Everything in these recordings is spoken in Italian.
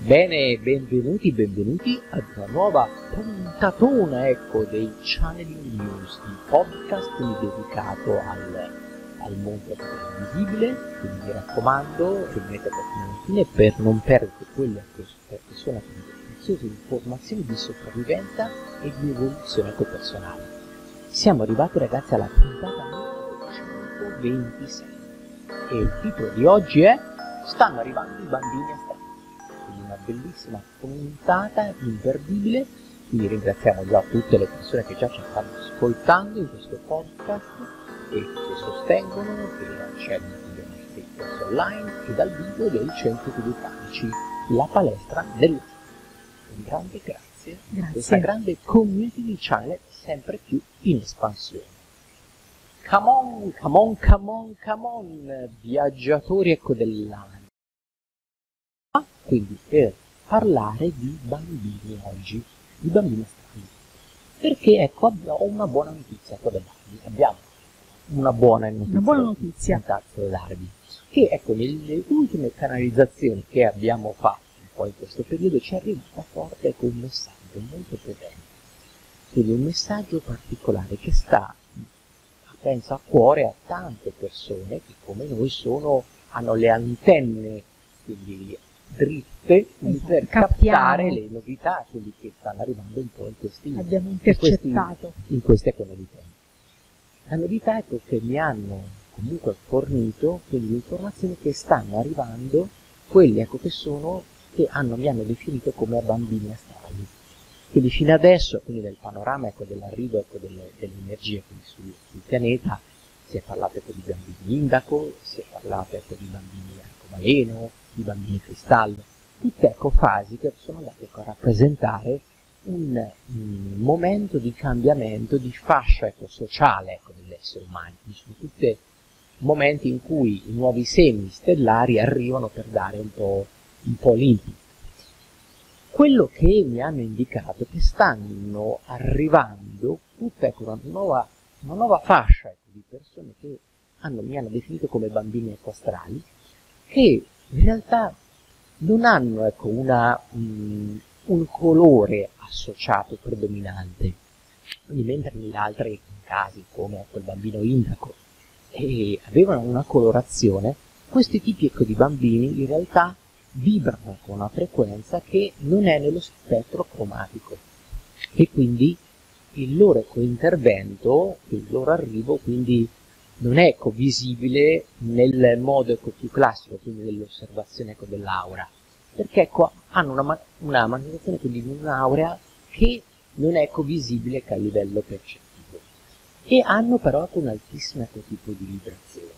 Bene, benvenuti, benvenuti ad una nuova puntatona, ecco, dei Channeling News, il podcast dedicato al, al mondo invisibile, quindi mi raccomando, rimanete per fine per non perdere quelle che sono preziose informazioni di sopravvivenza e di evoluzione personale. Siamo arrivati ragazzi alla puntata numero 126 e il titolo di oggi è Stanno arrivando i bambini a Quindi una bellissima puntata imperdibile. Quindi ringraziamo già tutte le persone che già ci stanno ascoltando in questo podcast e che sostengono, che accedono ai nostri corsi online e dal vivo del Centro Educatici, la palestra del Un grande grazie, grazie. questa grande community di channel sempre più in espansione. Come on, come on, come on, come on, viaggiatori ecco dell'anima. Quindi per parlare di bambini oggi, di bambini strani. Perché ecco, ho una buona notizia ecco, da darvi. Abbiamo una buona notizia, una buona notizia. da darvi. Che ecco, nelle ultime canalizzazioni che abbiamo fatto un po' in questo periodo ci è arrivato forte ecco, un messaggio molto potente. Quindi un messaggio particolare che sta pensa a cuore a tante persone che come noi sono, hanno le antenne quindi dritte esatto. per captare le novità, quelli che stanno arrivando un po' in questi Abbiamo intercettato. In, queste economie. La novità è che mi hanno comunque fornito quelle informazioni che stanno arrivando, quelli ecco che sono, che hanno, mi hanno definito come bambini astrali. Quindi fino adesso, quindi nel panorama ecco, dell'arrivo ecco, delle, delle, energie sul, sul, pianeta, si è parlato ecco, di bambini indaco, si è parlato ecco, di bambini arcobaleno, di bambini cristallo, tutte ecco, fasi che sono andate ecco, a rappresentare un, un, momento di cambiamento di fascia ecco, sociale ecco, dell'essere umano. Sono tutti momenti in cui i nuovi semi stellari arrivano per dare un po', un po' l'input quello che mi hanno indicato è che stanno arrivando tutta ecco, una, nuova, una nuova fascia ecco, di persone che hanno, mi hanno definito come bambini equastrali, che in realtà non hanno ecco, una, um, un colore associato predominante, quindi mentre negli altri casi, come ecco, il bambino indaco, avevano una colorazione, questi tipi ecco, di bambini in realtà vibrano con una frequenza che non è nello spettro cromatico. E quindi il loro intervento, il loro arrivo quindi non è ecco, visibile nel modo ecco, più classico, quindi nell'osservazione ecco, dell'aura, perché ecco, hanno una, una manifestazione quindi di un'aura che non è ecco, visibile a livello percettivo. E hanno però un altissimo ecco, tipo di vibrazione.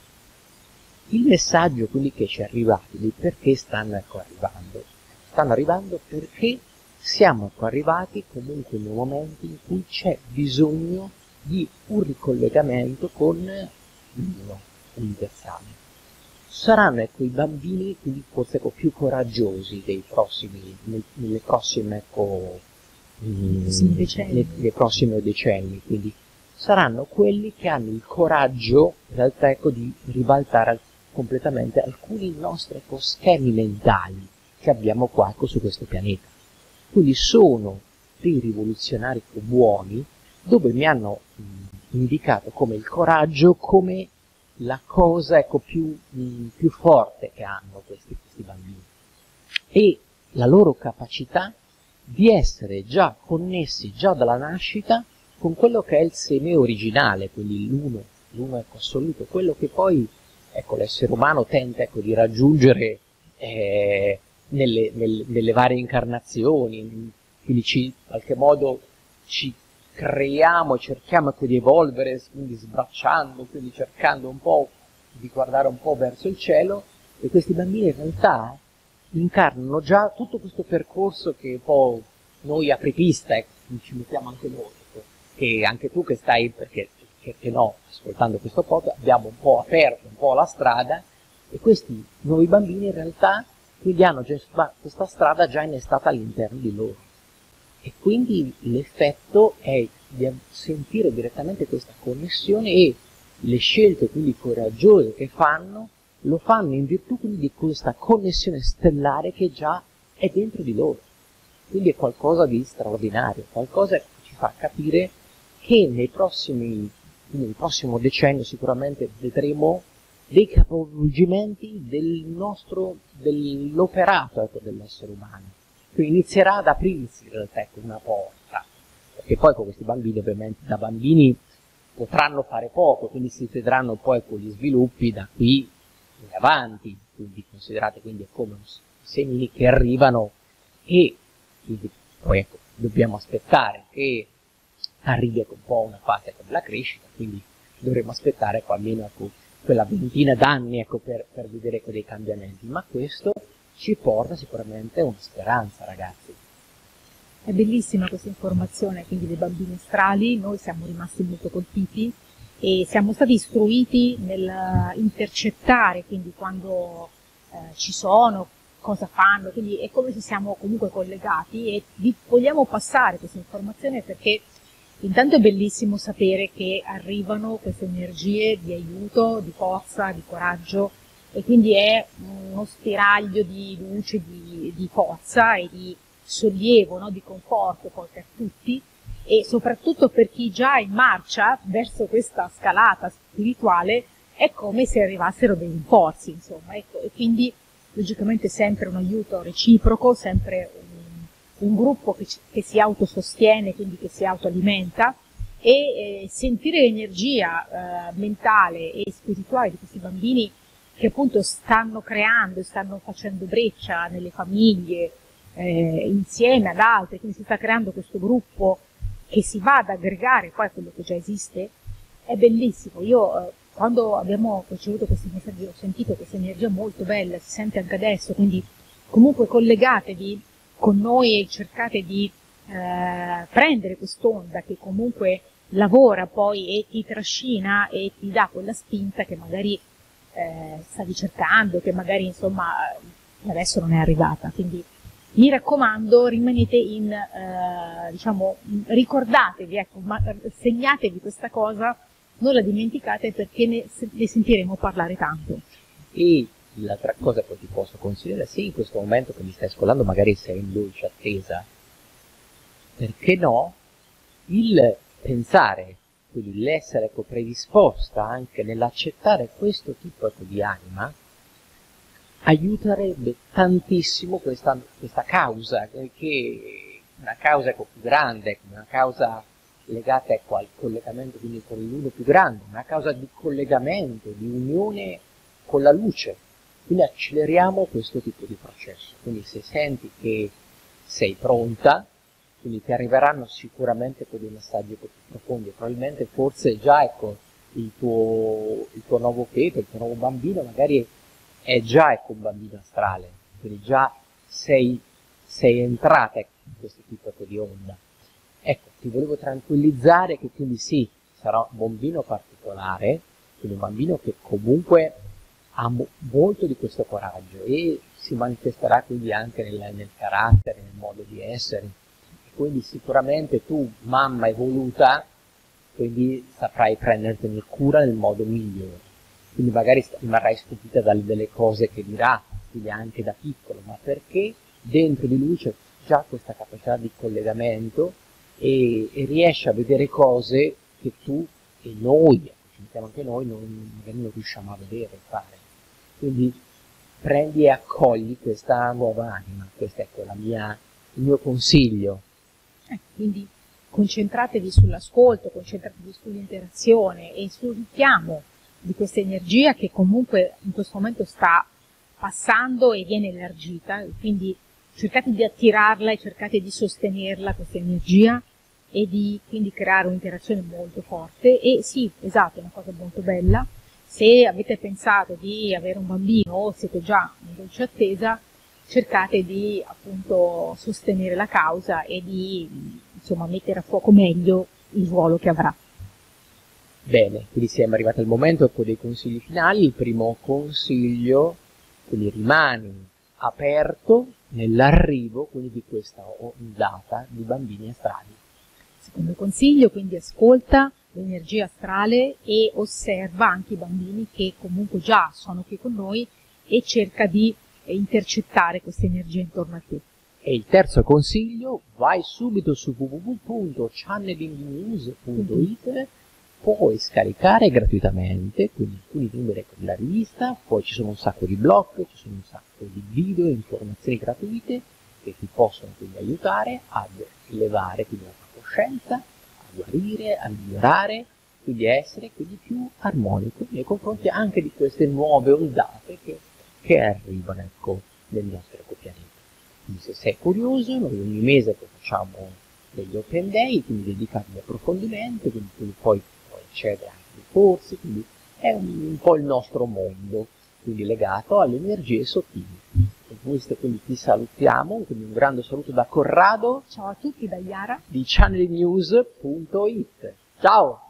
Il messaggio, quelli che ci è arrivato, di perché stanno ecco arrivando, stanno arrivando perché siamo ecco arrivati comunque in un momento in cui c'è bisogno di un ricollegamento con l'uno universale. Saranno ecco i bambini quindi forse ecco, più coraggiosi dei prossimi, nelle prossime ecco, mm, decenni. nei prossimi decenni, quindi saranno quelli che hanno il coraggio in realtà ecco, di ribaltare completamente alcuni nostri ecco, schemi mentali che abbiamo qua ecco, su questo pianeta. Quindi sono dei rivoluzionari buoni dove mi hanno mh, indicato come il coraggio, come la cosa ecco, più, mh, più forte che hanno questi, questi bambini e la loro capacità di essere già connessi già dalla nascita con quello che è il seme originale, quindi l'uno, l'uno ecco assoluto, quello che poi ecco, l'essere umano tenta ecco, di raggiungere eh, nelle, nel, nelle, varie incarnazioni, quindi ci, in qualche modo ci creiamo, cerchiamo ecco, di evolvere, quindi sbracciando, quindi cercando un po' di guardare un po' verso il cielo, e questi bambini in realtà incarnano già tutto questo percorso che un po' noi apripista, ecco, ci mettiamo anche noi, ecco, che anche tu che stai, perché perché no, ascoltando questo podcast, abbiamo un po' aperto un po' la strada e questi nuovi bambini in realtà quindi hanno già, questa strada già innestata all'interno di loro. E quindi l'effetto è di sentire direttamente questa connessione e le scelte quindi coraggiose che fanno lo fanno in virtù quindi di questa connessione stellare che già è dentro di loro. Quindi è qualcosa di straordinario, qualcosa che ci fa capire che nei prossimi, nel prossimo decennio sicuramente vedremo dei capovolgimenti del nostro, dell'operato ecco, dell'essere umano. Quindi inizierà ad aprirsi in realtà ecco, una porta, perché poi con questi bambini ovviamente da bambini potranno fare poco, quindi si vedranno poi con gli sviluppi da qui in avanti, quindi considerate quindi come semini che arrivano e quindi poi ecco, dobbiamo aspettare che arrivi ecco, un po' una fase della crescita, quindi dovremo aspettare ecco, almeno ecco, quella ventina d'anni ecco, per, per vedere dei cambiamenti, ma questo ci porta sicuramente una speranza ragazzi. È bellissima questa informazione quindi dei bambini astrali, noi siamo rimasti molto colpiti e siamo stati istruiti nel intercettare quindi quando eh, ci sono, cosa fanno, quindi è come se siamo comunque collegati e vi vogliamo passare questa informazione perché intanto è bellissimo sapere che arrivano queste energie di aiuto, di forza, di coraggio e quindi è uno spiraglio di luce, di, di forza e di sollievo, no? di conforto per tutti e soprattutto per chi già è in marcia verso questa scalata spirituale è come se arrivassero dei rinforzi, insomma, ecco, e quindi logicamente sempre un aiuto reciproco, sempre un, un gruppo che, che, si autosostiene, quindi che si autoalimenta e eh, sentire l'energia eh, mentale e spirituale di questi bambini che appunto stanno creando, stanno facendo breccia nelle famiglie, eh, insieme ad altri, quindi si sta creando questo gruppo che si va ad aggregare poi a quello che già esiste, è bellissimo. Io eh, quando abbiamo ricevuto questi messaggi ho sentito questa energia molto bella, si sente anche adesso, quindi comunque collegatevi con noi e cercate di eh, prendere quest'onda che comunque lavora poi e ti trascina e ti dà quella spinta che magari eh, stavi cercando, che magari insomma adesso non è arrivata. Quindi mi raccomando, rimanete in, eh, diciamo, ricordatevi, ecco, ma, segnatevi questa cosa, non la dimenticate perché ne, ne sentiremo parlare tanto. E l'altra cosa che ti posso consigliare, se in questo momento che mi stai ascoltando magari sei in dolce attesa, perché no, il pensare, quindi l'essere ecco, predisposta anche nell'accettare questo tipo ecco, di anima, aiuterebbe tantissimo questa, questa causa, che è una causa ecco, più grande, una causa legata ecco, al collegamento quindi con l'uno più grande, una causa di collegamento, di unione con la luce. Quindi acceleriamo questo tipo di processo. Quindi se senti che sei pronta, quindi ti arriveranno sicuramente con dei messaggi più profondi, probabilmente forse già ecco, il, tuo, il tuo nuovo feto, il tuo nuovo bambino magari è già ecco, un bambino astrale, quindi già sei, sei entrata ecco, in questo tipo ecco, di onda. Ecco, ti volevo tranquillizzare che quindi sì, sarà un bambino particolare, quindi un bambino che comunque ha mo- molto di questo coraggio e si manifesterà quindi anche nel, nel carattere, nel modo di essere. Quindi sicuramente tu, mamma evoluta, quindi saprai prendertene cura nel modo migliore quindi magari rimarrai stupita dalle delle cose che dirà, quindi anche da piccolo, ma perché dentro di lui c'è già questa capacità di collegamento e, e riesce a vedere cose che tu e noi, ci mettiamo anche noi, non, magari non riusciamo a vedere fare. Quindi prendi e accogli questa nuova anima, questo è ecco, mia, il mio consiglio. Quindi concentratevi sull'ascolto, concentratevi sull'interazione e sul richiamo di questa energia che comunque in questo momento sta passando e viene elargita, quindi cercate di attirarla e cercate di sostenerla questa energia e di quindi creare un'interazione molto forte e sì, esatto, è una cosa molto bella. Se avete pensato di avere un bambino o siete già in dolce attesa, cercate di appunto sostenere la causa e di insomma mettere a fuoco meglio il ruolo che avrà. Bene, quindi siamo arrivati al momento ecco, dei consigli finali. Il primo consiglio, quindi rimani aperto nell'arrivo quindi di questa ondata di bambini astrali. Secondo consiglio, quindi ascolta l'energia astrale e osserva anche i bambini che comunque già sono qui con noi e cerca di intercettare questa energia intorno a te. E il terzo consiglio, vai subito su www.channelingnews.it, puoi scaricare gratuitamente, quindi alcuni numeri della rivista, poi ci sono un sacco di blog, ci sono un sacco di video informazioni gratuite che ti possono quindi aiutare ad elevare quindi la tua coscienza, a guarire, a migliorare, quindi a essere quindi più armonico nei confronti anche di queste nuove ondate che, che arrivano ecco, nel nostro pianeta. Quindi se sei curioso, noi ogni mese facciamo degli open day, quindi dedicati all'approfondimento, quindi, quindi poi puoi accedere anche ai corsi, quindi è un, un po' il nostro mondo, quindi legato alle energie sottili. Con questo quindi ti salutiamo, quindi un grande saluto da Corrado. Ciao a tutti da Iara. Di channelnews.it. Ciao!